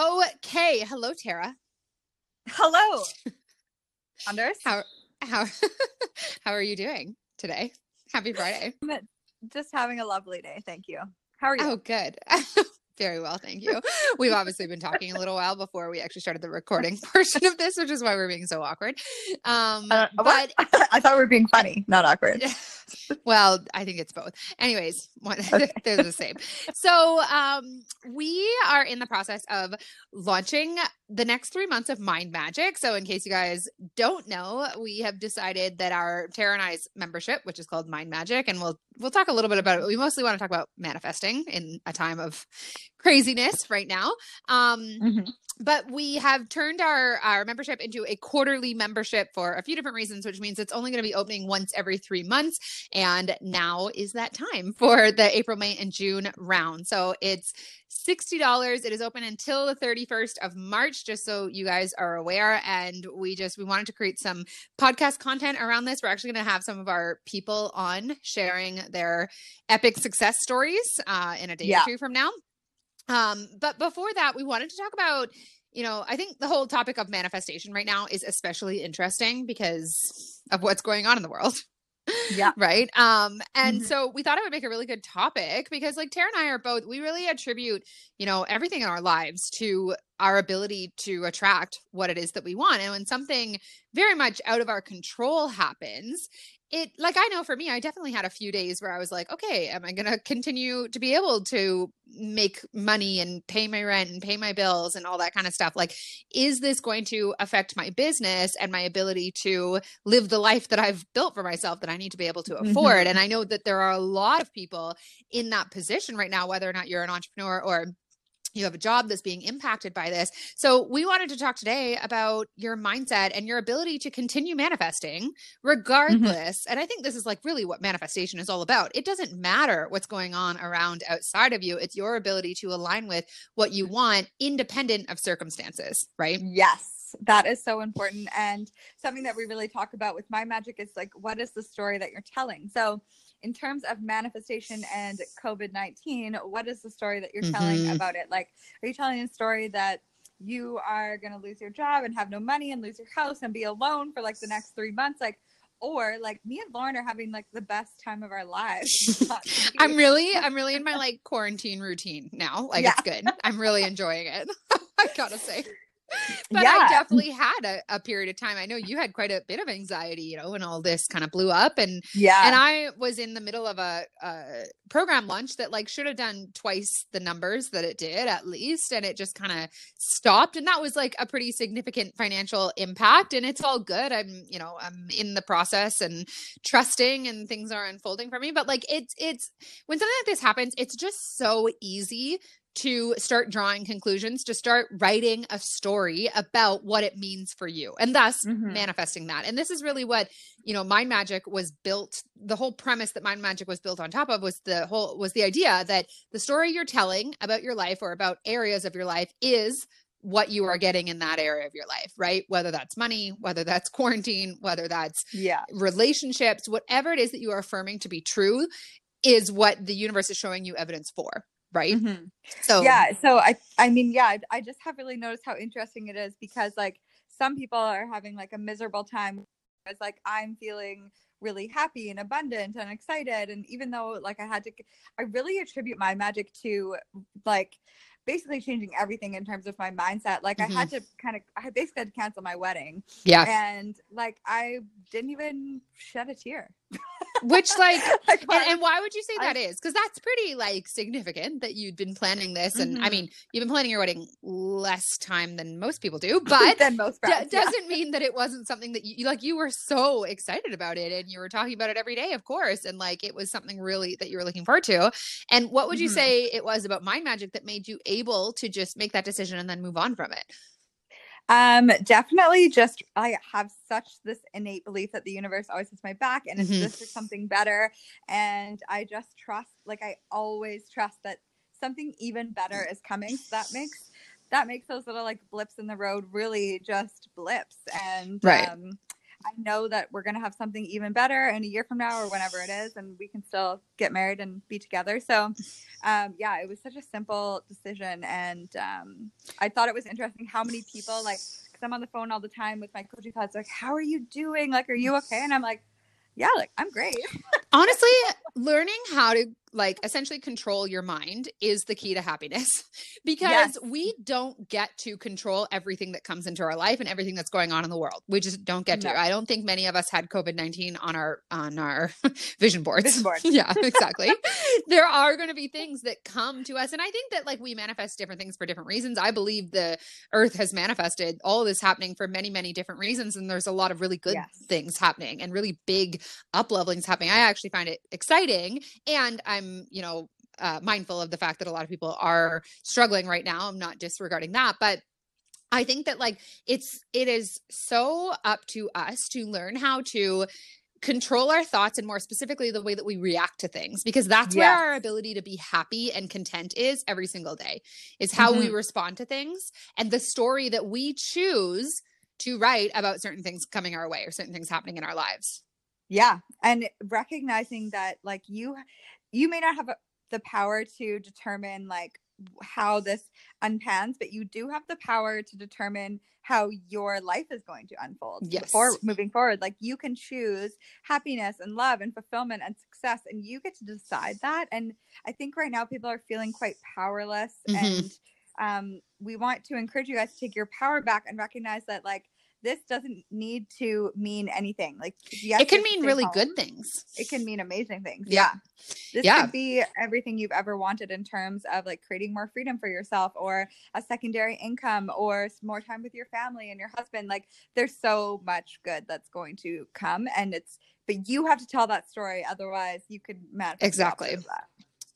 Okay. Hello, Tara. Hello. Anders. How how how are you doing today? Happy Friday. Just having a lovely day. Thank you. How are you? Oh, good. Very well, thank you. We've obviously been talking a little while before we actually started the recording portion of this, which is why we're being so awkward. Um, Uh, but? I thought we were being funny, not awkward. well, I think it's both. Anyways, one, they're the same. So, um, we are in the process of launching the next three months of Mind Magic. So, in case you guys don't know, we have decided that our Tara and I's membership, which is called Mind Magic, and we'll we'll talk a little bit about it. We mostly want to talk about manifesting in a time of craziness right now. Um, Mhm. but we have turned our our membership into a quarterly membership for a few different reasons which means it's only going to be opening once every three months and now is that time for the april may and june round so it's $60 it is open until the 31st of march just so you guys are aware and we just we wanted to create some podcast content around this we're actually going to have some of our people on sharing their epic success stories uh, in a day Yeah. or two from now um, but before that, we wanted to talk about, you know, I think the whole topic of manifestation right now is especially interesting because of what's going on in the world. Yeah. Right. Um, and Mhm. so we thought it would make a really good topic because like Tara and I are both, we really attribute, you know, everything in our lives to our ability to attract what it is that we want. And when something very much out of our control happens, it like I know for me, I definitely had a few days where I was like, okay, am I going to continue to be able to make money and pay my rent and pay my bills and all that kind of stuff? Like, is this going to affect my business and my ability to live the life that I've built for myself that I need to be able to afford? Mm-hmm. And I know that there are a lot of people in that position right now, whether or not you're an entrepreneur or you have a job that's being impacted by this. So, we wanted to talk today about your mindset and your ability to continue manifesting mm-hmm. regardless. And I think this is like really what manifestation is all about. It doesn't matter what's going on around outside of you, it's your ability to align with what you want independent of circumstances, right? Yes, that is so important. And something that we really talk about with Mind Magic is like, what is the story that you're telling? So, in terms of manifestation and COVID 19, what is the story that you're telling Mhm. about it? Like, are you telling a story that you are going to lose your job and have no money and lose your house and be alone for like the next three months? Like, or like me and Lauren are having like the best time of our lives. Not to be- I'm really, I'm really in my like quarantine routine now. Like Yeah. it's good. I'm really enjoying it. I gotta say. But Yeah. I definitely had a, a period of time. I know you had quite a bit of anxiety, you know, when all this kind of blew up. And yeah. and I was in the middle of a, a program launch that like should have done twice the numbers that it did at least, and it just kind of stopped. And that was like a pretty significant financial impact. And it's all good. I'm, you know, I'm in the process and trusting, and things are unfolding for me. But like it's it's when something like this happens, it's just so easy to start drawing conclusions, to start writing a story about what it means for you, and thus Mhm. manifesting that. And this is really what you know mind magic was built the whole premise that mind magic was built on top of was the whole was the idea that the story you're telling about your life or about areas of your life is what you are getting in that area of your life right whether that's money whether that's quarantine whether that's yeah. relationships whatever it is that you are affirming to be true is what the universe is showing you evidence for right? Mhm. so yeah so i i mean yeah I- i just have really noticed how interesting it is because like some people are having like a miserable time. It's like i'm feeling really happy and abundant and excited and even though like i had to i really attribute mind magic to like basically changing everything in terms of my mindset. Like i had to kind of i basically had to cancel my wedding yeah. and like i didn't even shed a tear which like and, and why would you say I- that is? Because that's pretty like significant that you'd been planning this, and I Mhm. mean, you've been planning your wedding less time than most people do, but than most d- friends, yeah. doesn't mean that it wasn't something that you like. You were so excited about it, and you were talking about it every day, of course, and like it was something really that you were looking forward to. And what would you Mhm. say it was about mind magic that made you able to just make that decision and then move on from it? Um, definitely just I have such this innate belief that the universe always has my back and it's Mhm. this is something better. And I just trust, like I always trust that something even better is coming. So that makes that makes those little like blips in the road really just blips. And Right. um I know that we're gonna have something even better in a year from now or whenever it is, and we can still get married and be together. So, um, yeah, it was such a simple decision, and um, I thought it was interesting how many people like. Cause I'm on the phone all the time with my coaching clients, like, "How are you doing? Like, are you okay?" And I'm like, "Yeah, like I'm great." Honestly, learning how to like essentially control your mind is the key to happiness because yes. we don't get to control everything that comes into our life and everything that's going on in the world. We just don't get no. to. I don't think many of us had COVID-19 on our on our vision boards. Vision board. yeah, exactly. there are going to be things that come to us and I think that like we manifest different things for different reasons. I believe the earth has manifested all this happening for many many different reasons and there's a lot of really good yes. things happening and really big up levelings happening. I actually find it exciting and I'm I'm, you know, uh, mindful of the fact that a lot of people are struggling right now. I'm not disregarding that, but I think that like it's it is so up to us to learn how to control our thoughts and more specifically the way that we react to things because that's yes. where our ability to be happy and content is every single day is how mm-hmm. we respond to things and the story that we choose to write about certain things coming our way or certain things happening in our lives yeah and recognizing that like you you may not have a, the power to determine like how this unpans, but you do have the power to determine how your life is going to unfold. Yes. Or moving forward, like you can choose happiness and love and fulfillment and success, and you get to decide that. And I think right now people are feeling quite powerless, mm-hmm. and um, we want to encourage you guys to take your power back and recognize that, like, this doesn't need to mean anything. Like yes, it can mean really home. good things. It can mean amazing things. Yeah. yeah. This yeah. could be everything you've ever wanted in terms of like creating more freedom for yourself or a secondary income or more time with your family and your husband. Like there's so much good that's going to come and it's but you have to tell that story otherwise you could manifest exactly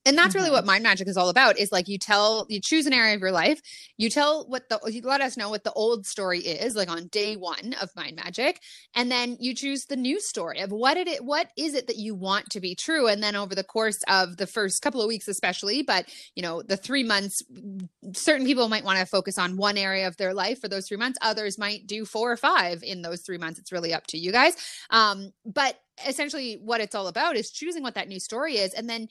and that's really mm-hmm. what mind magic is all about is like you tell you choose an area of your life you tell what the you let us know what the old story is like on day one of mind magic and then you choose the new story of what it what is it that you want to be true and then over the course of the first couple of weeks especially but you know the three months certain people might want to focus on one area of their life for those three months others might do four or five in those three months it's really up to you guys um but essentially what it's all about is choosing what that new story is and then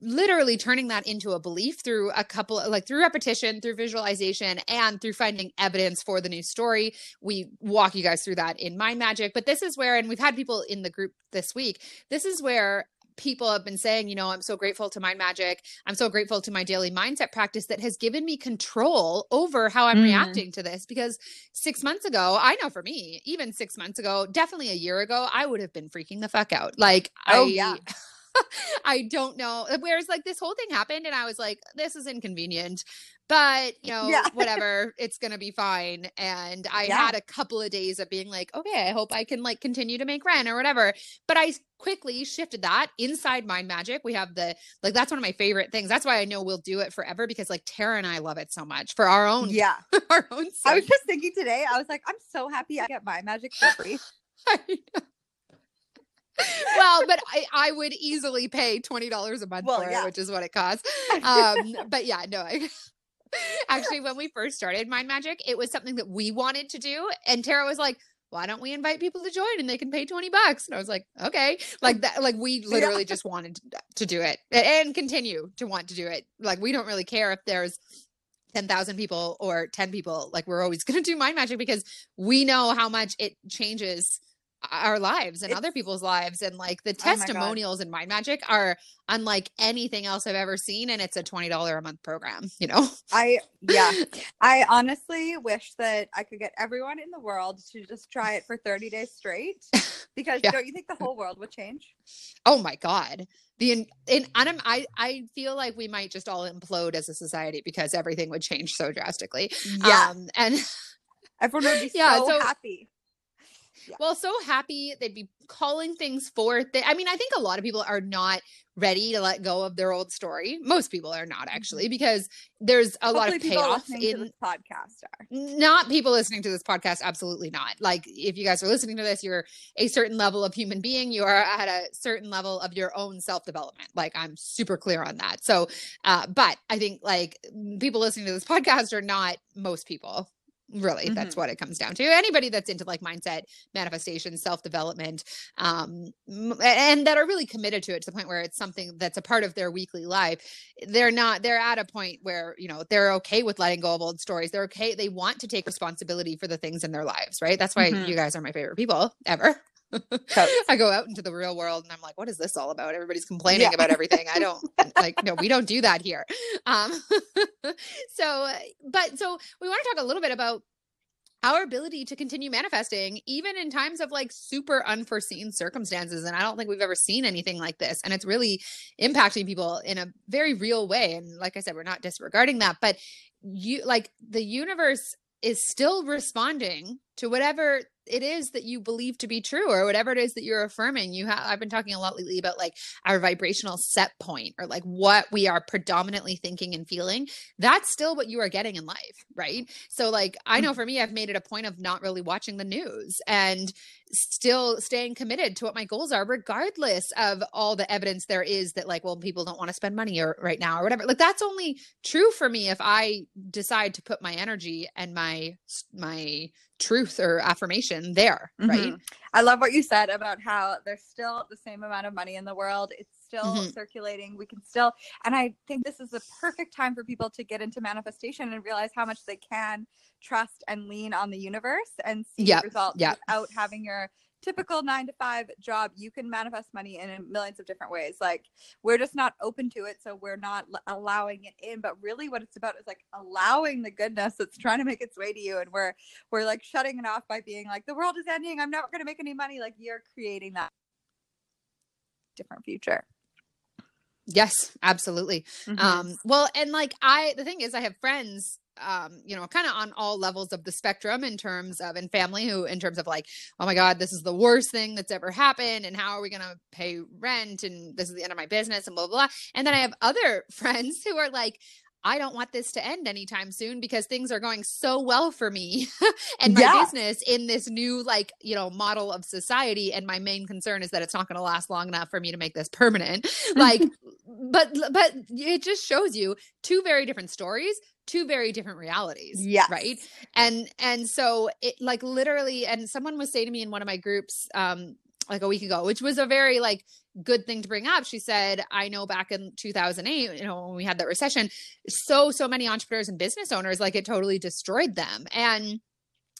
literally turning that into a belief through a couple like through repetition through visualization and through finding evidence for the new story we walk you guys through that in mind magic but this is where and we've had people in the group this week this is where people have been saying, you know, I'm so grateful to Mind Magic. I'm so grateful to my daily mindset practice that has given me control over how I'm mm. reacting to this. Because six months ago, I know for me, even six months ago, definitely a year ago, I would have been freaking the fuck out. Like, oh, I, yeah. I don't know. Whereas like this whole thing happened and I was like, this is inconvenient, but you know, yeah. whatever, it's gonna be fine. And I yeah. had a couple of days of being like, okay, I hope I can like continue to make rent or whatever. But I quickly shifted that inside Mind Magic. We have the like that's one of my favorite things. That's why I know we'll do it forever because like Tara and I love it so much for our own yeah our own. Sake. I was just thinking today. I was like, I'm so happy I get Mind Magic for free. Well, but I, I would easily pay twenty dollars a month well, for yeah. it, which is what it costs. Um, but yeah, no, I, actually, when we first started Mind Magic, it was something that we wanted to do, and Tara was like, "Why don't we invite people to join and they can pay twenty bucks?" And I was like, "Okay," like that. Like we literally yeah. just wanted to do it and continue to want to do it. Like we don't really care if there's 10,000 people or 10 people. Like we're always going to do mind magic because we know how much it changes our lives and it's, other people's lives and like the oh testimonials oh in mind magic are unlike anything else i've ever seen and it's a $20 a month program you know? I yeah. I honestly wish that i could get everyone in the world to just try it for 30 days straight because yeah. don't you think the whole world would change? Oh my god. The in, in and i i feel like we might just all implode as a society because everything would change so drastically. Yeah. Um and everyone would be yeah, so, so happy yeah. well so happy they'd be calling things forth they, i mean i think a lot of people are not ready to let go of their old story most people are not actually mm-hmm. because there's a Hopefully lot of payoff in this podcast are. not people listening to this podcast absolutely not like if you guys are listening to this you're a certain level of human being you are at a certain level of your own self-development like i'm super clear on that so uh but i think like people listening to this podcast are not most people really that's mm-hmm. what it comes down to anybody that's into like mindset manifestation self-development um and that are really committed to it to the point where it's something that's a part of their weekly life they're not they're at a point where you know they're okay with letting go of old stories they're okay they want to take responsibility for the things in their lives right that's why mm-hmm. you guys are my favorite people ever I go out into the real world and I'm like, what is this all about? Everybody's complaining yeah. about everything. I don't like, no, we don't do that here. Um, so, but so we want to talk a little bit about our ability to continue manifesting even in times of like super unforeseen circumstances and i don't think we've ever seen anything like this and it's really impacting people in a very real way and like i said we're not disregarding that but you like the universe is still responding to whatever it is that you believe to be true or whatever it is that you're affirming. You have i've been talking a lot lately about like our vibrational set point or like what we are predominantly thinking and feeling. That's still what you are getting in life right? So like i know mm. for me i've made it a point of not really watching the news. And still staying committed to what my goals are regardless of all the evidence there is that like well people don't want to spend money or right now or whatever like that's only true for me if i decide to put my energy and my my truth or affirmation there, mm-hmm. right? I love what you said about how there's still the same amount of money in the world. It's still mm-hmm. circulating. We can still, and I think this is the perfect time for people to get into manifestation and realize how much they can trust and lean on the universe and see yep. results yep. without having your typical nine to five job, you can manifest money in millions of different ways. Like we're just not open to it, so we're not allowing it in. But really, what it's about is like allowing the goodness that's trying to make its way to you, and we're we're like shutting it off by being like, the world is ending. I'm never going to make any money. Like you're creating that different future. Yes, absolutely. Mm-hmm. Um, well, and like I, the thing is, I have friends um, you know, kind of on all levels of the spectrum in terms of and family who in terms of like, oh my God, this is the worst thing that's ever happened, and how are we gonna pay rent? And this is the end of my business, and blah blah. blah. And then I have other friends who are like, I don't want this to end anytime soon because things are going so well for me and my yeah. business in this new like, you know, model of society and my main concern is that it's not going to last long enough for me to make this permanent. Like but but it just shows you two very different stories, two very different realities. Yeah. Right. And and so it like literally and someone was saying to me in one of my groups um like a week ago, which was a very like good thing to bring up. She said, I know back in 2008, you know, when we had that recession, so, so many entrepreneurs and business owners, like it totally destroyed them. And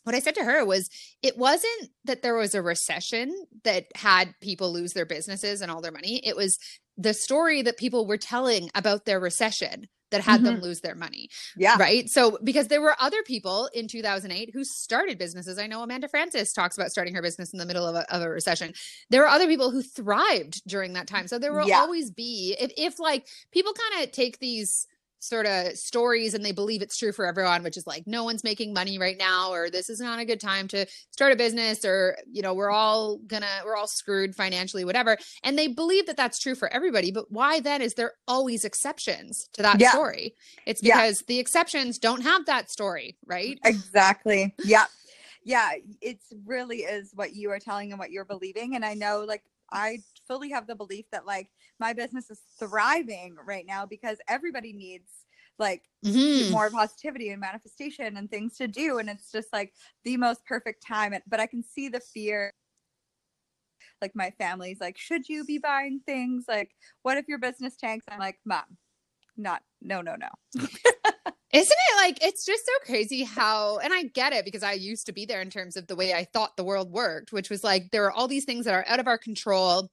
what I said to her was, it wasn't that there was a recession that had people lose their businesses and all their money. It was the story that people were telling about their recession that had mm-hmm. them lose their money. Yeah. Right. So, because there were other people in 2008 who started businesses. I know Amanda Frances talks about starting her business in the middle of a, of a recession. There were other people who thrived during that time. So, there will yeah. always be, if, if like people kind of take these, sort of stories and they believe it's true for everyone which is like no one's making money right now or this is not a good time to start a business or you know we're all gonna we're all screwed financially whatever. And they believe that that's true for everybody but why then is there always exceptions to that yeah. story? It's because yeah. the exceptions don't have that story right? Exactly. Yeah. Yeah it really is what you are telling and what you're believing. And i know like i fully have the belief that like my business is thriving right now because everybody needs like mm-hmm. more positivity and manifestation and things to do and it's just like the most perfect time but i can see the fear. Like my family's like should you be buying things? Like what if your business tanks? I'm like mom not no no no. Isn't it like it's just so crazy how and I get it because I used to be there in terms of the way I thought the world worked, which was like there are all these things that are out of our control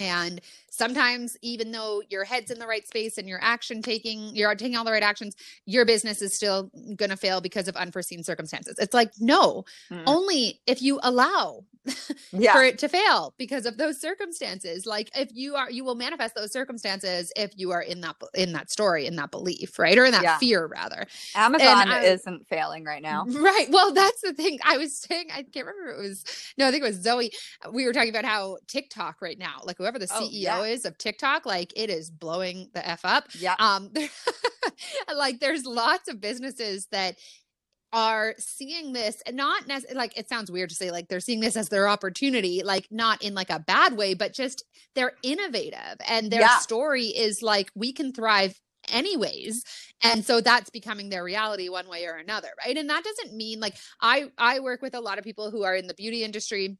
and sometimes, even though your head's in the right space and your action taking, you're taking all the right actions, your business is still going to fail because of unforeseen circumstances. It's like, no, mm. only if you allow yeah. for it to fail because of those circumstances. Like if you are, you will manifest those circumstances if you are in that, in that story, in that belief, right? Or in that yeah. fear rather. Amazon I, isn't failing right now. Right. Well, that's the thing I was saying. I can't remember. It was, no, I think it was Zoe. We were talking about how TikTok right now, like whoever the CEO oh, yeah. is of TikTok, like it is blowing the F up. Yeah. Um, like there's lots of businesses that are seeing this and not necessarily like it sounds weird to say like they're seeing this as their opportunity like not in like a bad way but just they're innovative and their yeah. story is like we can thrive anyways and so that's becoming their reality one way or another right and that doesn't mean like i i work with a lot of people who are in the beauty industry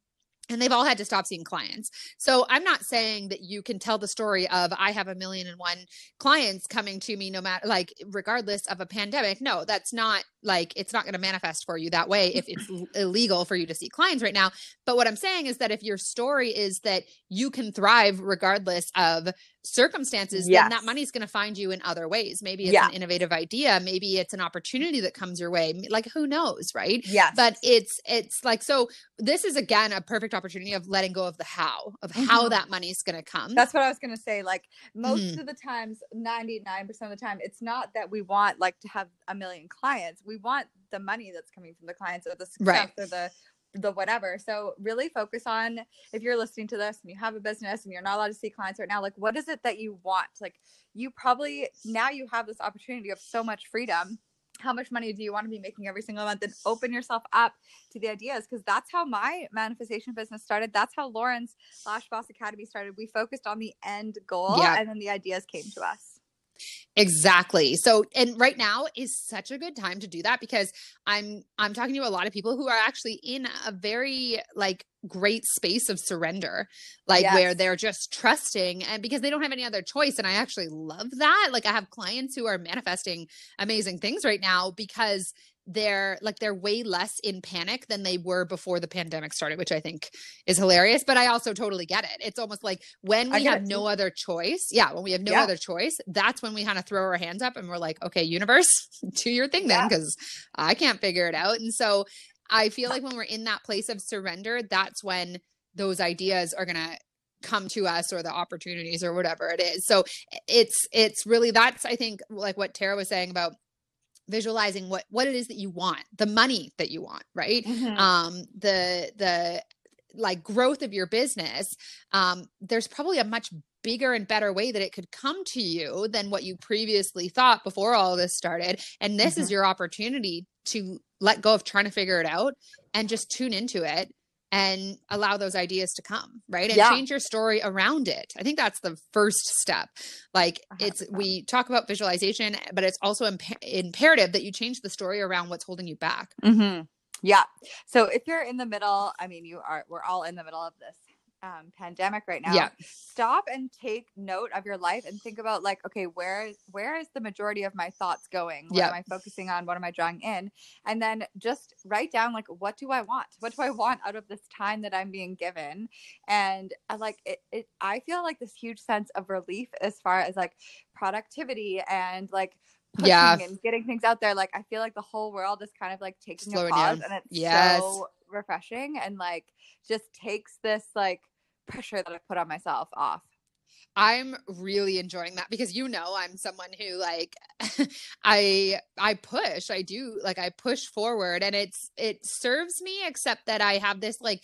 and they've all had to stop seeing clients. So I'm not saying that you can tell the story of I have a million and one clients coming to me no matter like regardless of a pandemic. No, that's not like it's not going to manifest for you that way if it's illegal for you to see clients right now. But what I'm saying is that if your story is that you can thrive regardless of circumstances, yes. then that money's going to find you in other ways. Maybe it's yeah. an innovative idea, maybe it's an opportunity that comes your way. Like who knows, right? Yeah. But it's it's like so this is again a perfect opportunity of letting go of the how, of mm-hmm. how that money's going to come. That's what I was going to say. Like most mm-hmm. of the times, 99% of the time, it's not that we want like to have a million clients. We want the money that's coming from the clients or the success right. or the the whatever. So really focus on if you're listening to this and you have a business and you're not allowed to see clients right now, like what is it that you want? Like you probably now you have this opportunity of so much freedom. How much money do you want to be making every single month? And open yourself up to the ideas because that's how my manifestation business started. That's how Lauren's Lash Boss Academy started. We focused on the end goal yeah. and then the ideas came to us. Exactly. So and right now is such a good time to do that because I'm I'm talking to a lot of people who are actually in a very like great space of surrender like yes. where they're just trusting and because they don't have any other choice and I actually love that. Like I have clients who are manifesting amazing things right now because they're like they're way less in panic than they were before the pandemic started which i think is hilarious but i also totally get it it's almost like when we have no other choice yeah when we have no yeah. other choice that's when we kind of throw our hands up and we're like okay universe do your thing then because yeah. i can't figure it out and so i feel like when we're in that place of surrender that's when those ideas are gonna come to us or the opportunities or whatever it is so it's it's really that's i think like what tara was saying about visualizing what what it is that you want the money that you want right mm-hmm. um the the like growth of your business um there's probably a much bigger and better way that it could come to you than what you previously thought before all this started and this mm-hmm. is your opportunity to let go of trying to figure it out and just tune into it and allow those ideas to come right? And yeah. change your story around it. I think that's the first step. Like it's we talk about visualization but it's also imp- imperative that you change the story around what's holding you back. Mm-hmm. yeah. So if you're in the middle i mean you are we're all in the middle of this um, pandemic right now, yeah. stop and take note of your life and think about like, okay, where is where is the majority of my thoughts going? What yeah. am I focusing on? What am I drawing in? And then just write down like, what do I want? What do I want out of this time that I'm being given? And uh, like, it, it I feel like this huge sense of relief as far as like productivity and like yeah and getting things out there like i feel like the whole world is kind of like taking Slowing a pause down. and it's yes. so refreshing and like just takes this like pressure that I put on myself off. I'm really enjoying that because you know I'm someone who like I I push I do like I push forward and it's it serves me except that I have this like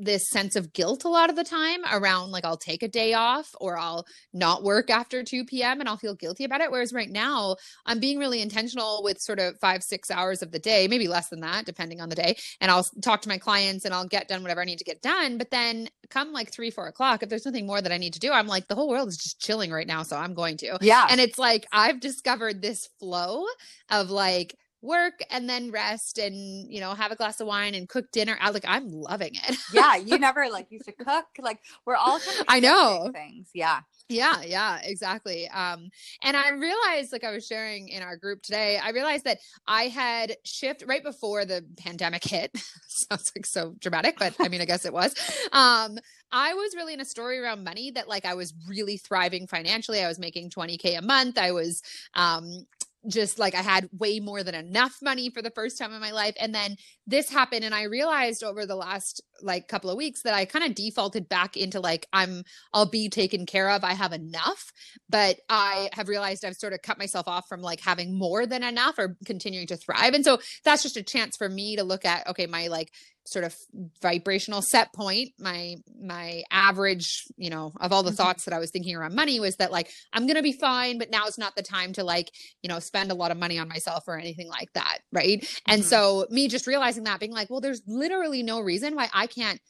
this sense of guilt a lot of the time around like I'll take a day off or I'll not work after 2 p.m. and I'll feel guilty about it. Whereas right now I'm being really intentional with sort of five, six hours of the day, maybe less than that, depending on the day. And I'll talk to my clients and I'll get done whatever I need to get done. But then come like three, four o'clock, if there's nothing more that I need to do, I'm like, the whole world is just chilling right now. So I'm going to. Yeah. And it's like I've discovered this flow of like, work and then rest and you know have a glass of wine and cook dinner I like I'm loving it. yeah, you never like used to cook. Like we're all kind of I know things. Yeah. Yeah, yeah, exactly. Um and I realized like I was sharing in our group today, I realized that I had shift right before the pandemic hit. Sounds like so dramatic, but I mean I guess it was. Um I was really in a story around money that like I was really thriving financially. I was making 20k a month. I was um just like I had way more than enough money for the first time in my life. And then this happened. And I realized over the last like couple of weeks that I kind of defaulted back into like, I'm, I'll be taken care of. I have enough. But I have realized I've sort of cut myself off from like having more than enough or continuing to thrive. And so that's just a chance for me to look at, okay, my like sort of vibrational set point my my average you know of all the mm-hmm. thoughts that i was thinking around money was that like i'm gonna be fine but now it's not the time to like you know spend a lot of money on myself or anything like that right mm-hmm. and so me just realizing that being like well there's literally no reason why i can't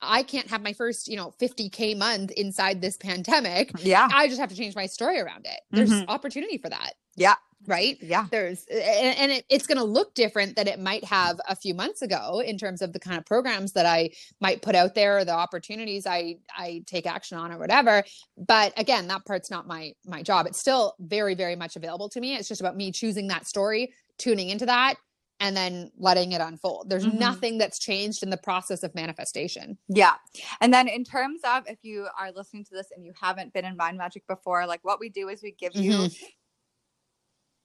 I can't have my first, you know, 50K month inside this pandemic. Yeah. I just have to change my story around it. There's Mhm. opportunity for that. Yeah. Right. Yeah. There's, and, and it, it's going to look different than it might have a few months ago in terms of the kind of programs that I might put out there, or the opportunities I, I take action on or whatever. But again, that part's not my, my job. It's still very, very much available to me. It's just about me choosing that story, tuning into that, and then letting it unfold. There's Mhm. nothing that's changed in the process of manifestation. Yeah. And then in terms of if you are listening to this and you haven't been in mind magic before, like what we do is we give you Mhm.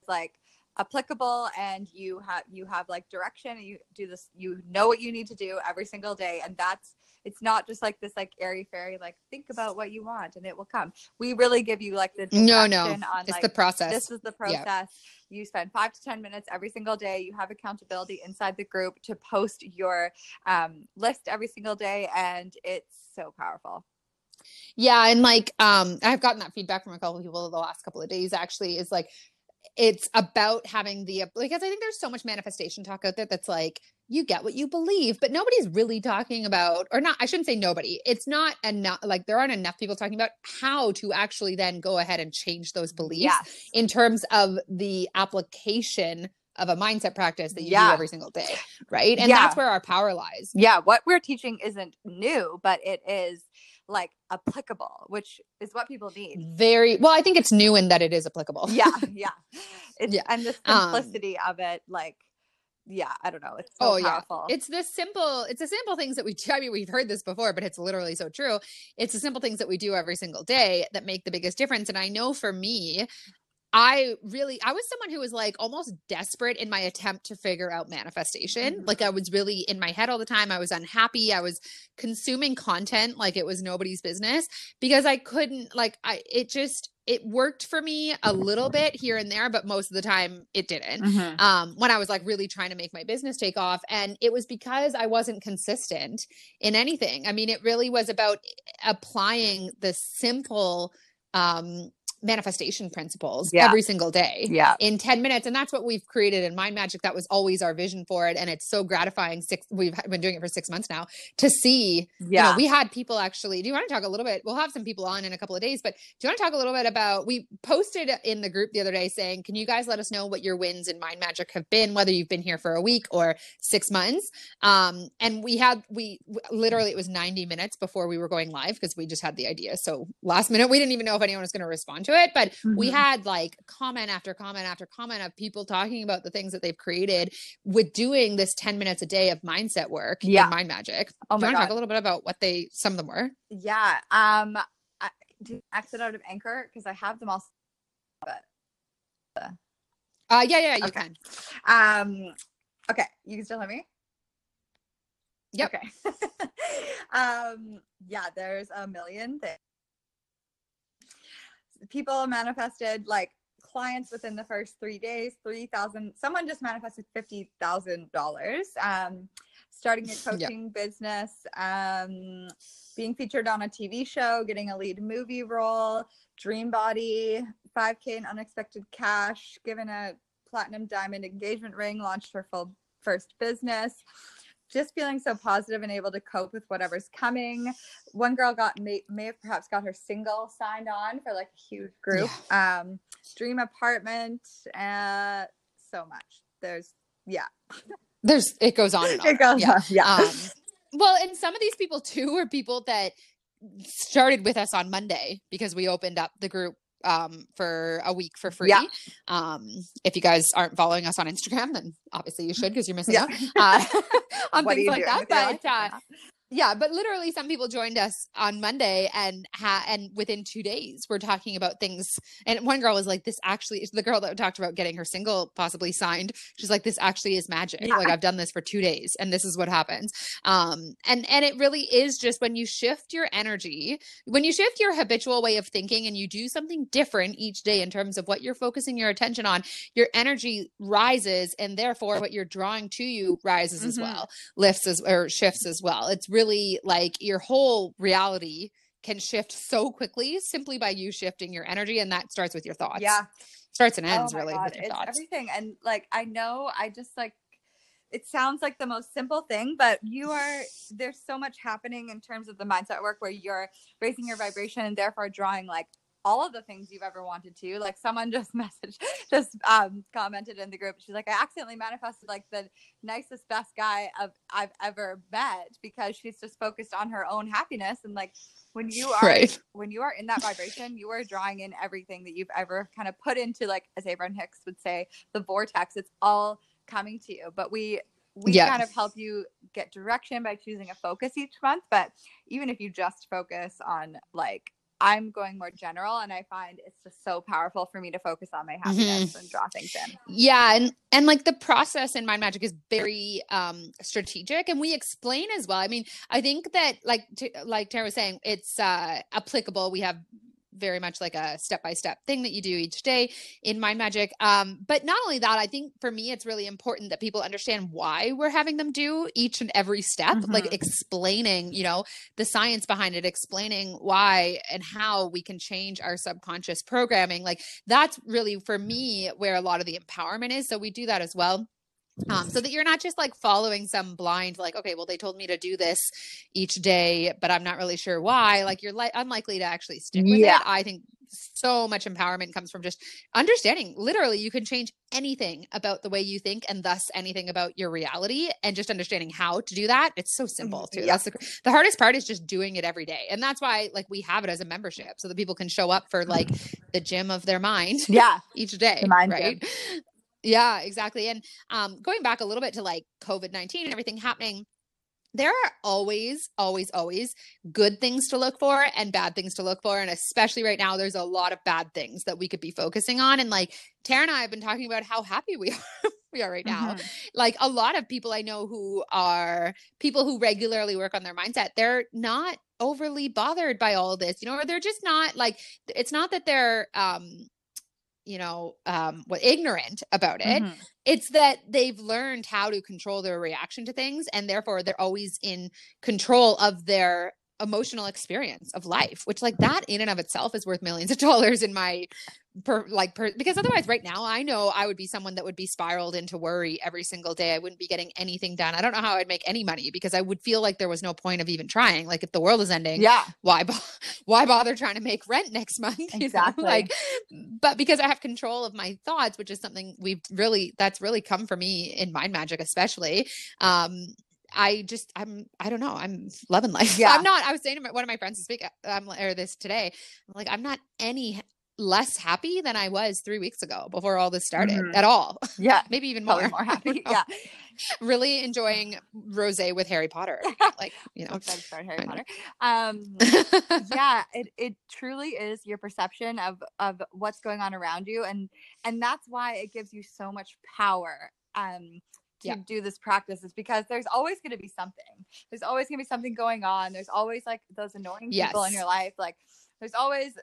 Like applicable and you have you have like direction and you do this you know what you need to do every single day. And that's it's not just like this like airy fairy like think about what you want and it will come. We really give you like the No, no, direction on it's like the process. this is the Yeah. process. You spend five to ten minutes every single day. You have accountability inside the group to post your um, list every single day and it's so powerful. Yeah, and like um I've gotten that feedback from a couple of people the last couple of days actually is like it's about having the because I think there's so much manifestation talk out there that's like you get what you believe, but nobody's really talking about or not I shouldn't say nobody. It's not enough like there aren't enough people talking about how to actually then go ahead and change those beliefs yes in terms of the application of a mindset practice that you Yeah. do every single day, right? And Yeah. that's where our power lies. yeah what we're teaching isn't new but it is like applicable which is what people need Very well, I think it's new in that it is applicable. yeah yeah it's, Yeah. and the Um, simplicity of it like yeah i don't know it's so oh yeah it's the simple it's the simple things that we do i mean we've heard this before but it's literally so true it's the simple things that we do every single day that make the biggest difference and i know for me i really i was someone who was like almost desperate in my attempt to figure out manifestation Mhm. like i was really in my head all the time i was unhappy i was consuming content like it was nobody's business because i couldn't like i it just it worked for me a little bit here and there but most of the time it didn't Mhm. um, when I was like really trying to make my business take off. And it was because I wasn't consistent in anything. I mean, it really was about applying the simple um, manifestation principles Yeah. every single day yeah in 10 minutes and that's what we've created in mind magic that was always our vision for it and it's so gratifying six we've been doing it for six months now to see yeah you know, we had people actually. Do you want to talk a little bit? We'll have some people on in a couple of days, but do you want to talk a little bit about? We posted in the group the other day saying, "Can you guys let us know what your wins in Mind Magic have been, whether you've been here for a week or six months?" Um, and we had we literally it was ninety minutes before we were going live because we just had the idea. So last minute, we didn't even know if anyone was going to respond to it, but we Mhm. had like comment after comment after comment of people talking about the things that they've created with doing this ten minutes a day of mindset work Yeah. Mind Magic. oh Do my you want to god talk a little bit about what they some of them were? yeah um I, exit out of anchor because i have them all But, Uh yeah, yeah, you Okay. can. um okay you can still hear me Yep. okay um yeah there's a million things people manifested like clients within the first three days 3000 someone just manifested $50000 um starting a Yeah. coaching business um being featured on a tv show getting a lead movie role dream body 5k in unexpected cash given a platinum diamond engagement ring launched her full first business just feeling so positive and able to cope with whatever's coming. One girl got may, may have perhaps got her single signed on for like a huge group um dream apartment uh so much. There's yeah. There's it goes on and on. it goes yeah. on yeah. Um well, and some of these people too are people that started with us on Monday because we opened up the group um for a week for free. Yeah. Um if you guys aren't following us on Instagram, then obviously you should because you're missing Yeah. out uh, on What things like that. with your life But uh? Yeah but literally some people joined us on monday and ha- and within two days we're talking about things and one girl was like this actually is the girl that talked about getting her single possibly signed she's like this actually is magic Yeah. like i've done this for two days and this is what happens um and and it really is just when you shift your energy when you shift your habitual way of thinking and you do something different each day in terms of what you're focusing your attention on your energy rises and therefore what you're drawing to you rises as Mhm. well lifts as or shifts as well. It's really like your whole reality can shift so quickly simply by you shifting your energy, and that starts with your thoughts. yeah starts and Oh ends my really God, with your it's thoughts. everything and like i know i just like it sounds like the most simple thing, but you are there's so much happening in terms of the mindset work where you're raising your vibration and therefore drawing like all of the things you've ever wanted to. Like someone just messaged, just um, commented in the group. She's like, I accidentally manifested like the nicest, best guy of I've ever met because she's just focused on her own happiness. And like when you are right. when you are in that vibration, you are drawing in everything that you've ever kind of put into like as Abraham Hicks would say, the vortex. It's all coming to you. But we we yes. kind of help you get direction by choosing a focus each month. But even if you just focus on like I'm going more general and I find it's just so powerful for me to focus on my happiness mm-hmm. and draw things in. Yeah, and and like the process in mind magic is very um strategic and we explain as well. I mean, I think that like t- like Tara was saying, it's uh applicable. We have very much like a step by step thing that you do each day in Mind Magic. Um, but not only that, I think for me, it's really important that people understand why we're having them do each and every step, mm-hmm. like explaining, you know, the science behind it, explaining why and how we can change our subconscious programming. Like that's really for me where a lot of the empowerment is. So we do that as well um, so that you're not just like following some blind like okay well they told me to do this each day but i'm not really sure why like you're li- unlikely to actually stick with yeah. it i think so much empowerment comes from just understanding literally you can change anything about the way you think and thus anything about your reality and just understanding how to do that it's so simple too yeah. that's the, the hardest part is just doing it every day and that's why like we have it as a membership so that people can show up for like the gym of their mind yeah each day right gym. Yeah, exactly. And um, going back a little bit to like COVID 19 and everything happening, there are always, always, always good things to look for and bad things to look for. And especially right now, there's a lot of bad things that we could be focusing on. And like Tara and I have been talking about how happy we are. we are right now. Mm-hmm. Like a lot of people I know who are people who regularly work on their mindset, they're not overly bothered by all this, you know, or they're just not like it's not that they're um you know um what ignorant about it mm-hmm. it's that they've learned how to control their reaction to things and therefore they're always in control of their emotional experience of life which like that in and of itself is worth millions of dollars in my per like per because otherwise right now I know I would be someone that would be spiraled into worry every single day. I wouldn't be getting anything done. I don't know how I'd make any money because I would feel like there was no point of even trying. Like if the world is ending, yeah, why why bother trying to make rent next month? Exactly. Know? Like but because I have control of my thoughts, which is something we've really that's really come for me in mind magic especially. Um I just I'm I don't know I'm loving life. Yeah, I'm not. I was saying to one of my friends this week, um, or this today. I'm like I'm not any less happy than I was three weeks ago before all this started mm-hmm. at all. Yeah. Maybe even more. more happy. yeah. really enjoying rose with Harry Potter. Like, you know. Start Harry Potter. Um yeah, it, it truly is your perception of of what's going on around you. And and that's why it gives you so much power. Um to yeah. do this practice is because there's always going to be something. There's always going to be something going on. There's always like those annoying yes. people in your life. Like there's always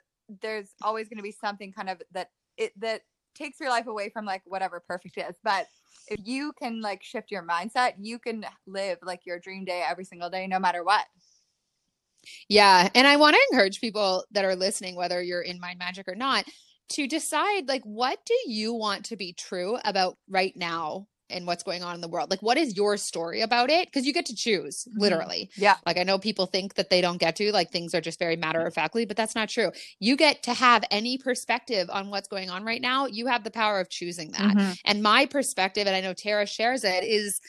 there's always going to be something kind of that it that takes your life away from like whatever perfect is but if you can like shift your mindset you can live like your dream day every single day no matter what yeah and i want to encourage people that are listening whether you're in mind magic or not to decide like what do you want to be true about right now and what's going on in the world. Like, what is your story about it? Because you get to choose, mm-hmm. literally. Yeah. Like, I know people think that they don't get to, like, things are just very matter of factly, but that's not true. You get to have any perspective on what's going on right now. You have the power of choosing that. Mm-hmm. And my perspective, and I know Tara shares it, is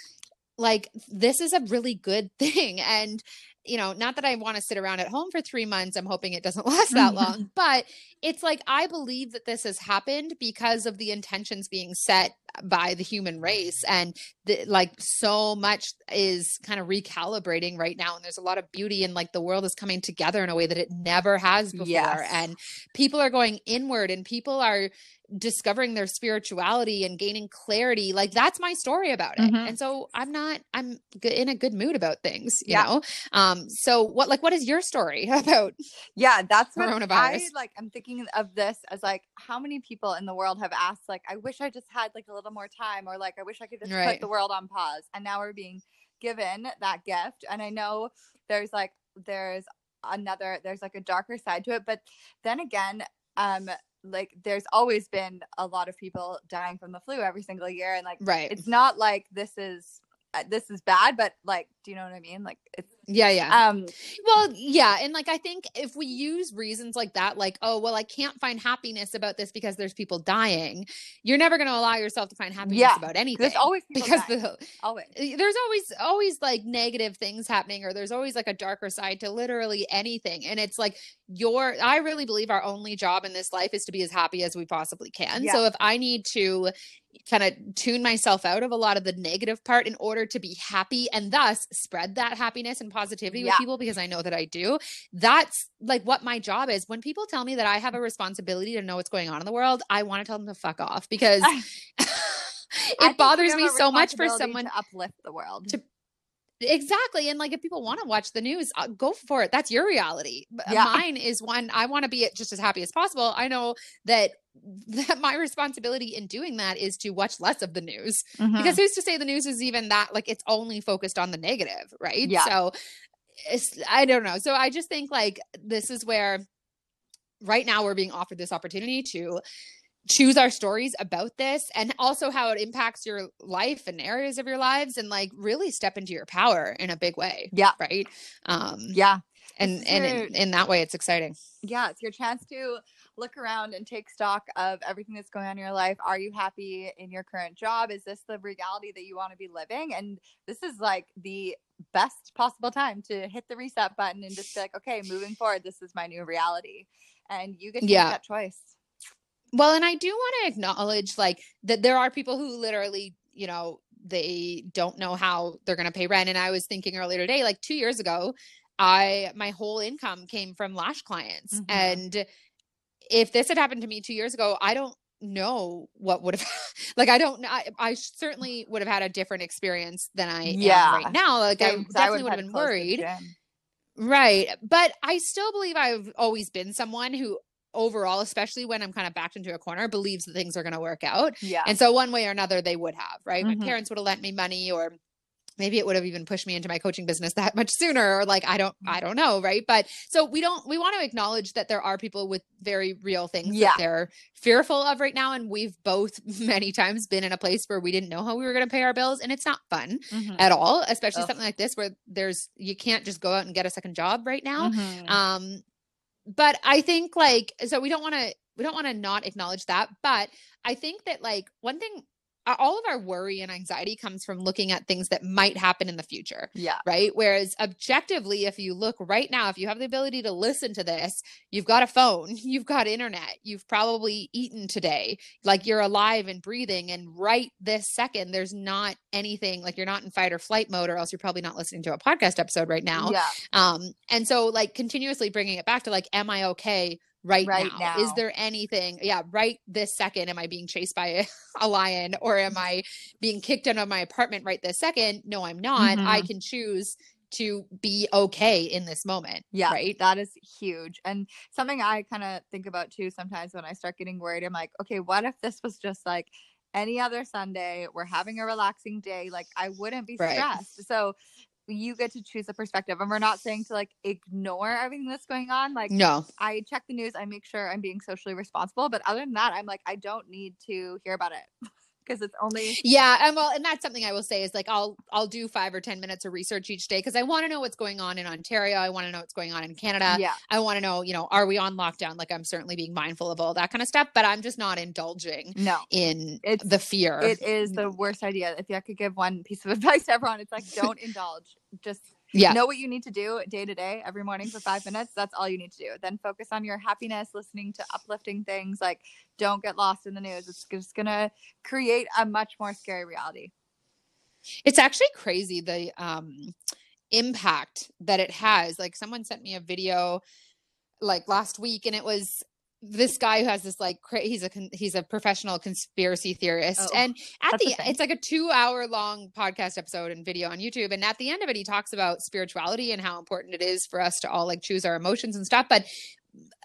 like, this is a really good thing. And you know, not that I want to sit around at home for three months. I'm hoping it doesn't last that long, but it's like I believe that this has happened because of the intentions being set by the human race. And the, like so much is kind of recalibrating right now. And there's a lot of beauty and like the world is coming together in a way that it never has before. Yes. And people are going inward and people are discovering their spirituality and gaining clarity like that's my story about it mm-hmm. and so i'm not i'm in a good mood about things you yeah. know um so what like what is your story about yeah that's coronavirus I, like i'm thinking of this as like how many people in the world have asked like i wish i just had like a little more time or like i wish i could just right. put the world on pause and now we're being given that gift and i know there's like there's another there's like a darker side to it but then again um like there's always been a lot of people dying from the flu every single year and like right it's not like this is uh, this is bad, but like, do you know what I mean? Like, it's yeah, yeah. um, Well, yeah, and like I think if we use reasons like that, like, oh, well, I can't find happiness about this because there's people dying, you're never going to allow yourself to find happiness Yeah, about anything. there's always because the always. there's always always like negative things happening or there's always like a darker side to literally anything and it's like your i really believe our only job in this life is to be as happy as we possibly can Yeah. so if i need to kind of tune myself out of a lot of the negative part in order to be happy and thus spread that happiness and positivity Yeah. with people because i know that i do that's like what my job is when people tell me that i have a responsibility to know what's going on in the world i want to tell them to fuck off because it bothers me so much for someone to uplift the world. to- Exactly. And like if people want to watch the news, uh, go for it. That's your reality. Yeah. Mine is one I want to be just as happy as possible. I know that that my responsibility in doing that is to watch less of the news Mhm. because who's to say the news is even that like it's only focused on the negative, right? Yeah. So it's I don't know. So I just think like this is where right now we're being offered this opportunity to choose our stories about this and also how it impacts your life and areas of your lives and like really step into your power in a big way yeah, right um yeah, and and in, in that way it's exciting yeah. It's your chance to look around and take stock of everything that's going on in your life. Are you happy in your current job? Is this the reality that you want to be living? And this is like the best possible time to hit the reset button and just be like, okay, moving forward, this is my new reality. And you get to Yeah. make that choice. Well and i do want to acknowledge like that there are people who literally you know they don't know how they're going to pay rent and i was thinking earlier today like 2 years ago i my whole income came from lash clients Mhm. and if this had happened to me 2 years ago i don't know what would have like i don't know I, I certainly would have had a different experience than i Yeah. am right now like i Same, definitely would've would have been worried. Right. But I still believe I've always been someone who overall, especially when I'm kind of backed into a corner, believes that things are going to work out. Yeah. And so one way or another they would have, right? Mhm. My parents would have lent me money or maybe it would have even pushed me into my coaching business that much sooner or like I don't Mm-hmm. I don't know, right? But so we don't we want to acknowledge that there are people with very real things Yeah. that they're fearful of right now and we've both many times been in a place where we didn't know how we were going to pay our bills and it's not fun Mhm. at all, especially Ugh. something like this where there's you can't just go out and get a second job right now. Mhm. Um but I think like so we don't want to we don't want to not acknowledge that, but I think that like one thing all of our worry and anxiety comes from looking at things that might happen in the future yeah. right? Whereas objectively, if you look right now, if you have the ability to listen to this, you've got a phone, you've got internet, you've probably eaten today, like you're alive and breathing. And right this second, there's not anything like you're not in fight or flight mode, or else you're probably not listening to a podcast episode right now. Yeah. Um, and so like continuously bringing it back to like, am I okay? Right, Right now. Is there anything? Yeah, right this second, am I being chased by a, a lion or am I being kicked out of my apartment right this second? No, I'm not. I Mhm. can choose to be okay in this moment. Yeah, Right. that is huge. And something I kind of think about too sometimes when I start getting worried, I'm like, okay, what if this was just like any other Sunday? We're having a relaxing day. Like, I wouldn't be Right. stressed. So, you get to choose a perspective. And we're not saying to like ignore everything that's going on. Like, No. I check the news, I make sure I'm being socially responsible. But other than that, I'm like, I don't need to hear about it because it's only Yeah, and well, and that's something I will say is like I'll I'll do five or ten minutes of research each day because I want to know what's going on in Ontario. I want to know what's going on in Canada. yeah, I want to know, you know, are we on lockdown? Like I'm certainly being mindful of all that kind of stuff, but I'm just not indulging no. in It's- the fear. It is the worst idea. If I could give one piece of advice to everyone, it's like don't indulge. Just yeah. know what you need to do day to day every morning for five minutes that's all you need to do then focus on your happiness listening to uplifting things like don't get lost in the news it's just gonna create a much more scary reality It's actually crazy the um impact that it has. Like someone sent me a video like last week and it was this guy who has this like cra- he's a con- he's a professional conspiracy theorist. Oh, and at the it's like a 2 hour long podcast episode and video on YouTube. And at the end of it he talks about spirituality and how important it is for us to all like choose our emotions and stuff. But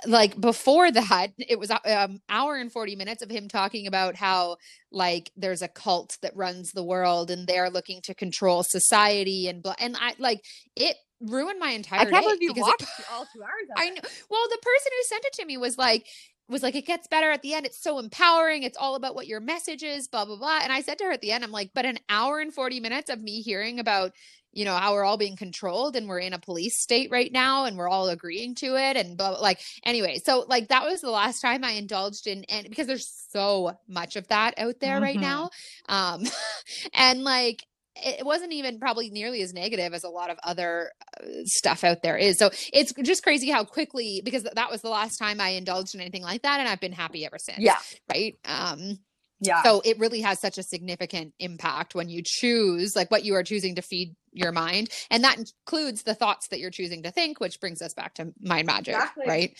like before that it was a um, hour and 40 minutes of him talking about how like there's a cult that runs the world and they're looking to control society and blah and i like it ruined my entire i can't day believe you because it- watched all two hours I know. Well, the person who sent it to me was like, was like, it gets better at the end. It's so empowering. It's all about what your message is, blah, blah, blah. And I said to her at the end, I'm like, but an hour and 40 minutes of me hearing about, you know, how we're all being controlled and we're in a police state right now and we're all agreeing to it and blah, blah like anyway. So like that was the last time I indulged in and because there's so much of that out there mm-hmm. right now. Um and like it wasn't even probably nearly as negative as a lot of other uh, stuff out there is. So it's just crazy how quickly because that was the last time I indulged in anything like that and I've been happy ever since. Yeah. Right? Um yeah. So it really has such a significant impact when you choose like what you are choosing to feed your mind and that includes the thoughts that you're choosing to think which brings us back to mind magic, exactly. right?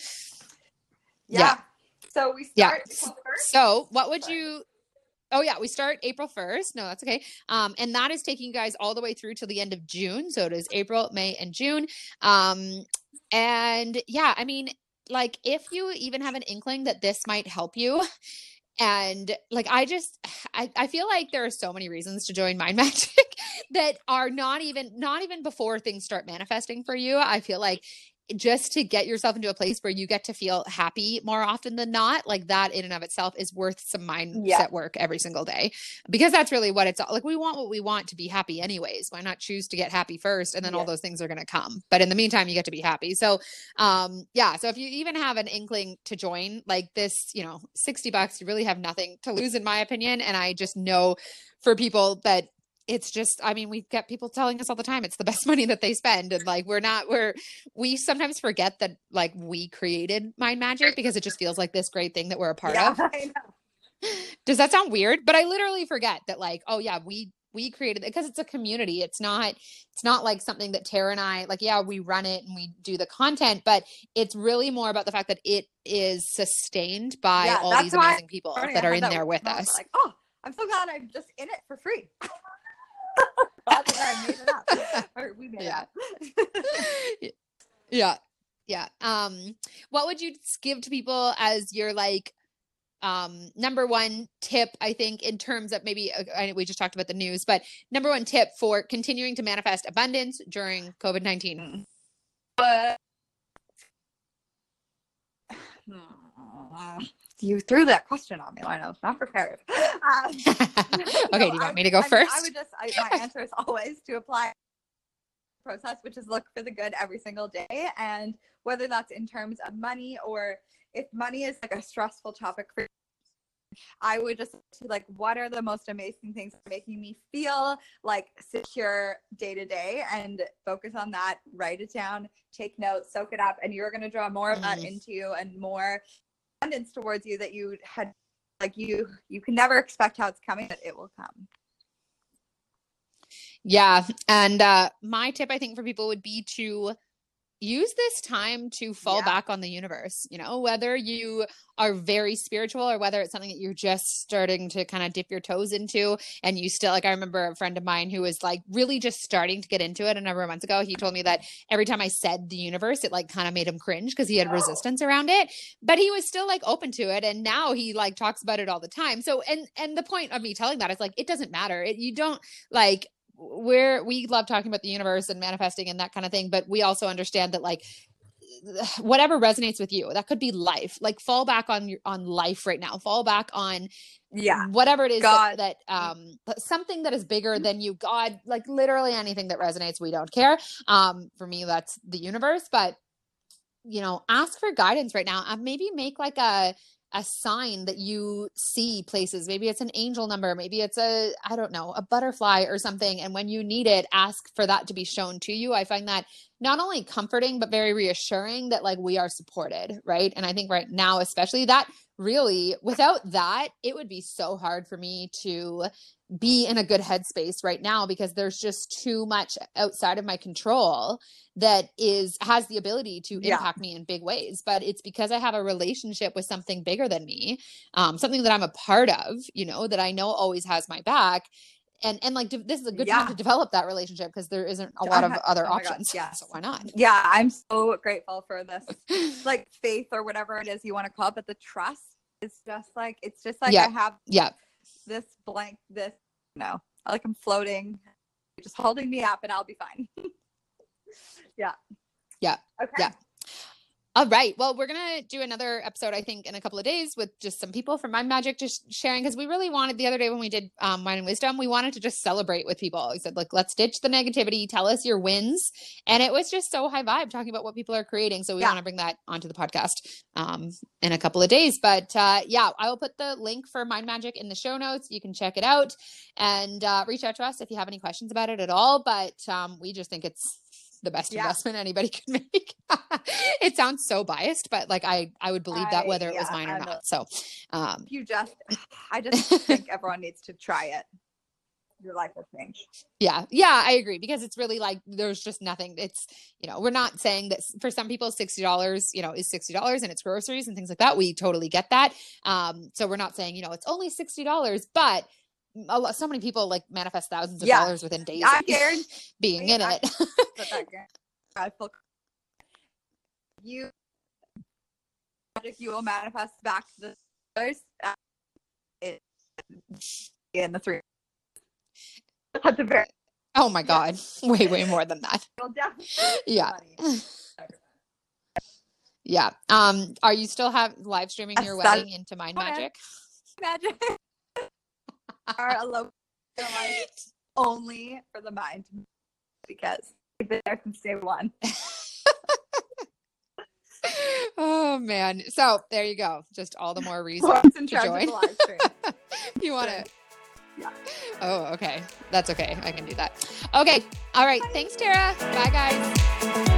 Yeah. yeah. So we start yeah. So what would you Oh yeah, we start April 1st. No, that's okay. Um, and that is taking you guys all the way through to the end of June. So it is April, May, and June. Um, and yeah, I mean, like if you even have an inkling that this might help you, and like i just I, I feel like there are so many reasons to join mind magic that are not even not even before things start manifesting for you i feel like just to get yourself into a place where you get to feel happy more often than not, like that in and of itself is worth some mindset yeah. work every single day. Because that's really what it's all like. We want what we want to be happy, anyways. Why not choose to get happy first? And then yeah. all those things are going to come. But in the meantime, you get to be happy. So, um, yeah. So if you even have an inkling to join, like this, you know, 60 bucks, you really have nothing to lose, in my opinion. And I just know for people that it's just i mean we get people telling us all the time it's the best money that they spend and like we're not we're we sometimes forget that like we created mind magic because it just feels like this great thing that we're a part yeah, of does that sound weird? But i literally forget that like oh yeah we we created it because it's a community it's not it's not like something that tara and i like yeah we run it and we do the content but it's really more about the fact that it is sustained by yeah, all these amazing people that are in there with us. like oh i'm so glad i'm just in it for free I made it up. Or we made yeah. it up. yeah. Yeah. Um, what would you give to people as your like um number one tip i think in terms of maybe uh, I, we just talked about the news but number one tip for continuing to manifest abundance during covid-19 uh, you threw that question on me. I was not prepared. Um, okay, no, do you want I, me to go I, first? I would just, I, my answer is always to apply process, which is look for the good every single day. And whether that's in terms of money or if money is like a stressful topic for You, I would just like, what are the most amazing things making me feel like secure day to day and focus on that, write it down, take notes, soak it up, and you're going to draw more of that mm. into you and more abundance towards you that you had like you you can never expect how it's coming but it will come. Yeah and uh my tip i think for people would be to use this time to fall yeah. back on the universe you know whether you are very spiritual or whether it's something that you're just starting to kind of dip your toes into. And you still like i remember a friend of mine who was like really just starting to get into it a number of months ago. He told me that every time i said the universe it like kind of made him cringe because he had oh. resistance around it. But he was still like open to it. And now he like talks about it all the time. So and and the point of me telling that is like it doesn't matter. It, you don't like we're we love talking about the universe and manifesting and that kind of thing but we also understand that like whatever resonates with you that could be life. Like fall back on your on life right now. Fall back on yeah. whatever it is god. that, that um something that is bigger mm-hmm. than you. God like literally anything that resonates we don't care. Um for me that's the universe but you know ask for guidance right now. Uh, maybe make like a a sign that you see places. Maybe it's an angel number maybe it's a i don't know a butterfly or something. And when you need it ask for that to be shown to you. I find that not only comforting but very reassuring that like we are supported right? And i think right now especially that really without that it would be so hard for me to be in a good headspace right now because there's just too much outside of my control that is has the ability to impact yeah. me in big ways but it's because i have a relationship with something bigger than me um, something that i'm a part of you know that i know always has my back and and like this is a good yeah. time to develop that relationship because there isn't a lot of other oh options yeah so why not? Yeah i'm so grateful for this like faith or whatever it is you want to call it but the trust is just like it's just like yeah. i have yeah this blank this no like i'm floating just holding me up and i'll be fine. Yeah. Yeah okay. yeah All right. Well, we're going to do another episode, I think, in a couple of days with just some people from Mind Magic just sharing because we really wanted the other day when we did um, Wine and Wisdom, we wanted to just celebrate with people. We said, like, let's ditch the negativity, tell us your wins. And it was just so high vibe talking about what people are creating. So we Yeah. want to bring that onto the podcast um, in a couple of days. But uh, yeah, I will put the link for Mind Magic in the show notes. You can check it out and uh, reach out to us if you have any questions about it at all. But um, we just think it's the best Yeah. investment anybody could make. it sounds so biased, but like I, I would believe that I- whether it was mine or not. So, um, you just, I just think everyone needs to try it. Your life will change. yeah, yeah, I agree because it's really like there's just nothing. It's you know we're not saying that for some people sixty dollars you know is sixty dollars and it's groceries and things like that. We totally get that. Um, so we're not saying you know it's only sixty dollars, but a lot, so many people like manifest thousands of Yeah. dollars within days I of being in I- it. but that guar- I feel you if you will manifest back to the others uh, it in the three. That's a very oh my god, way way more than that. Yeah. Yeah. Um, are you still have live streaming your wedding into Mind Magic? Magic are a low like only for the mind because we've been there since day one. oh man. So there you go. Just all the more reason to join. live stream. you want to. Yeah. Oh, okay. That's okay. I can do that. Okay. All right. Thanks, Tara. Bye, guys.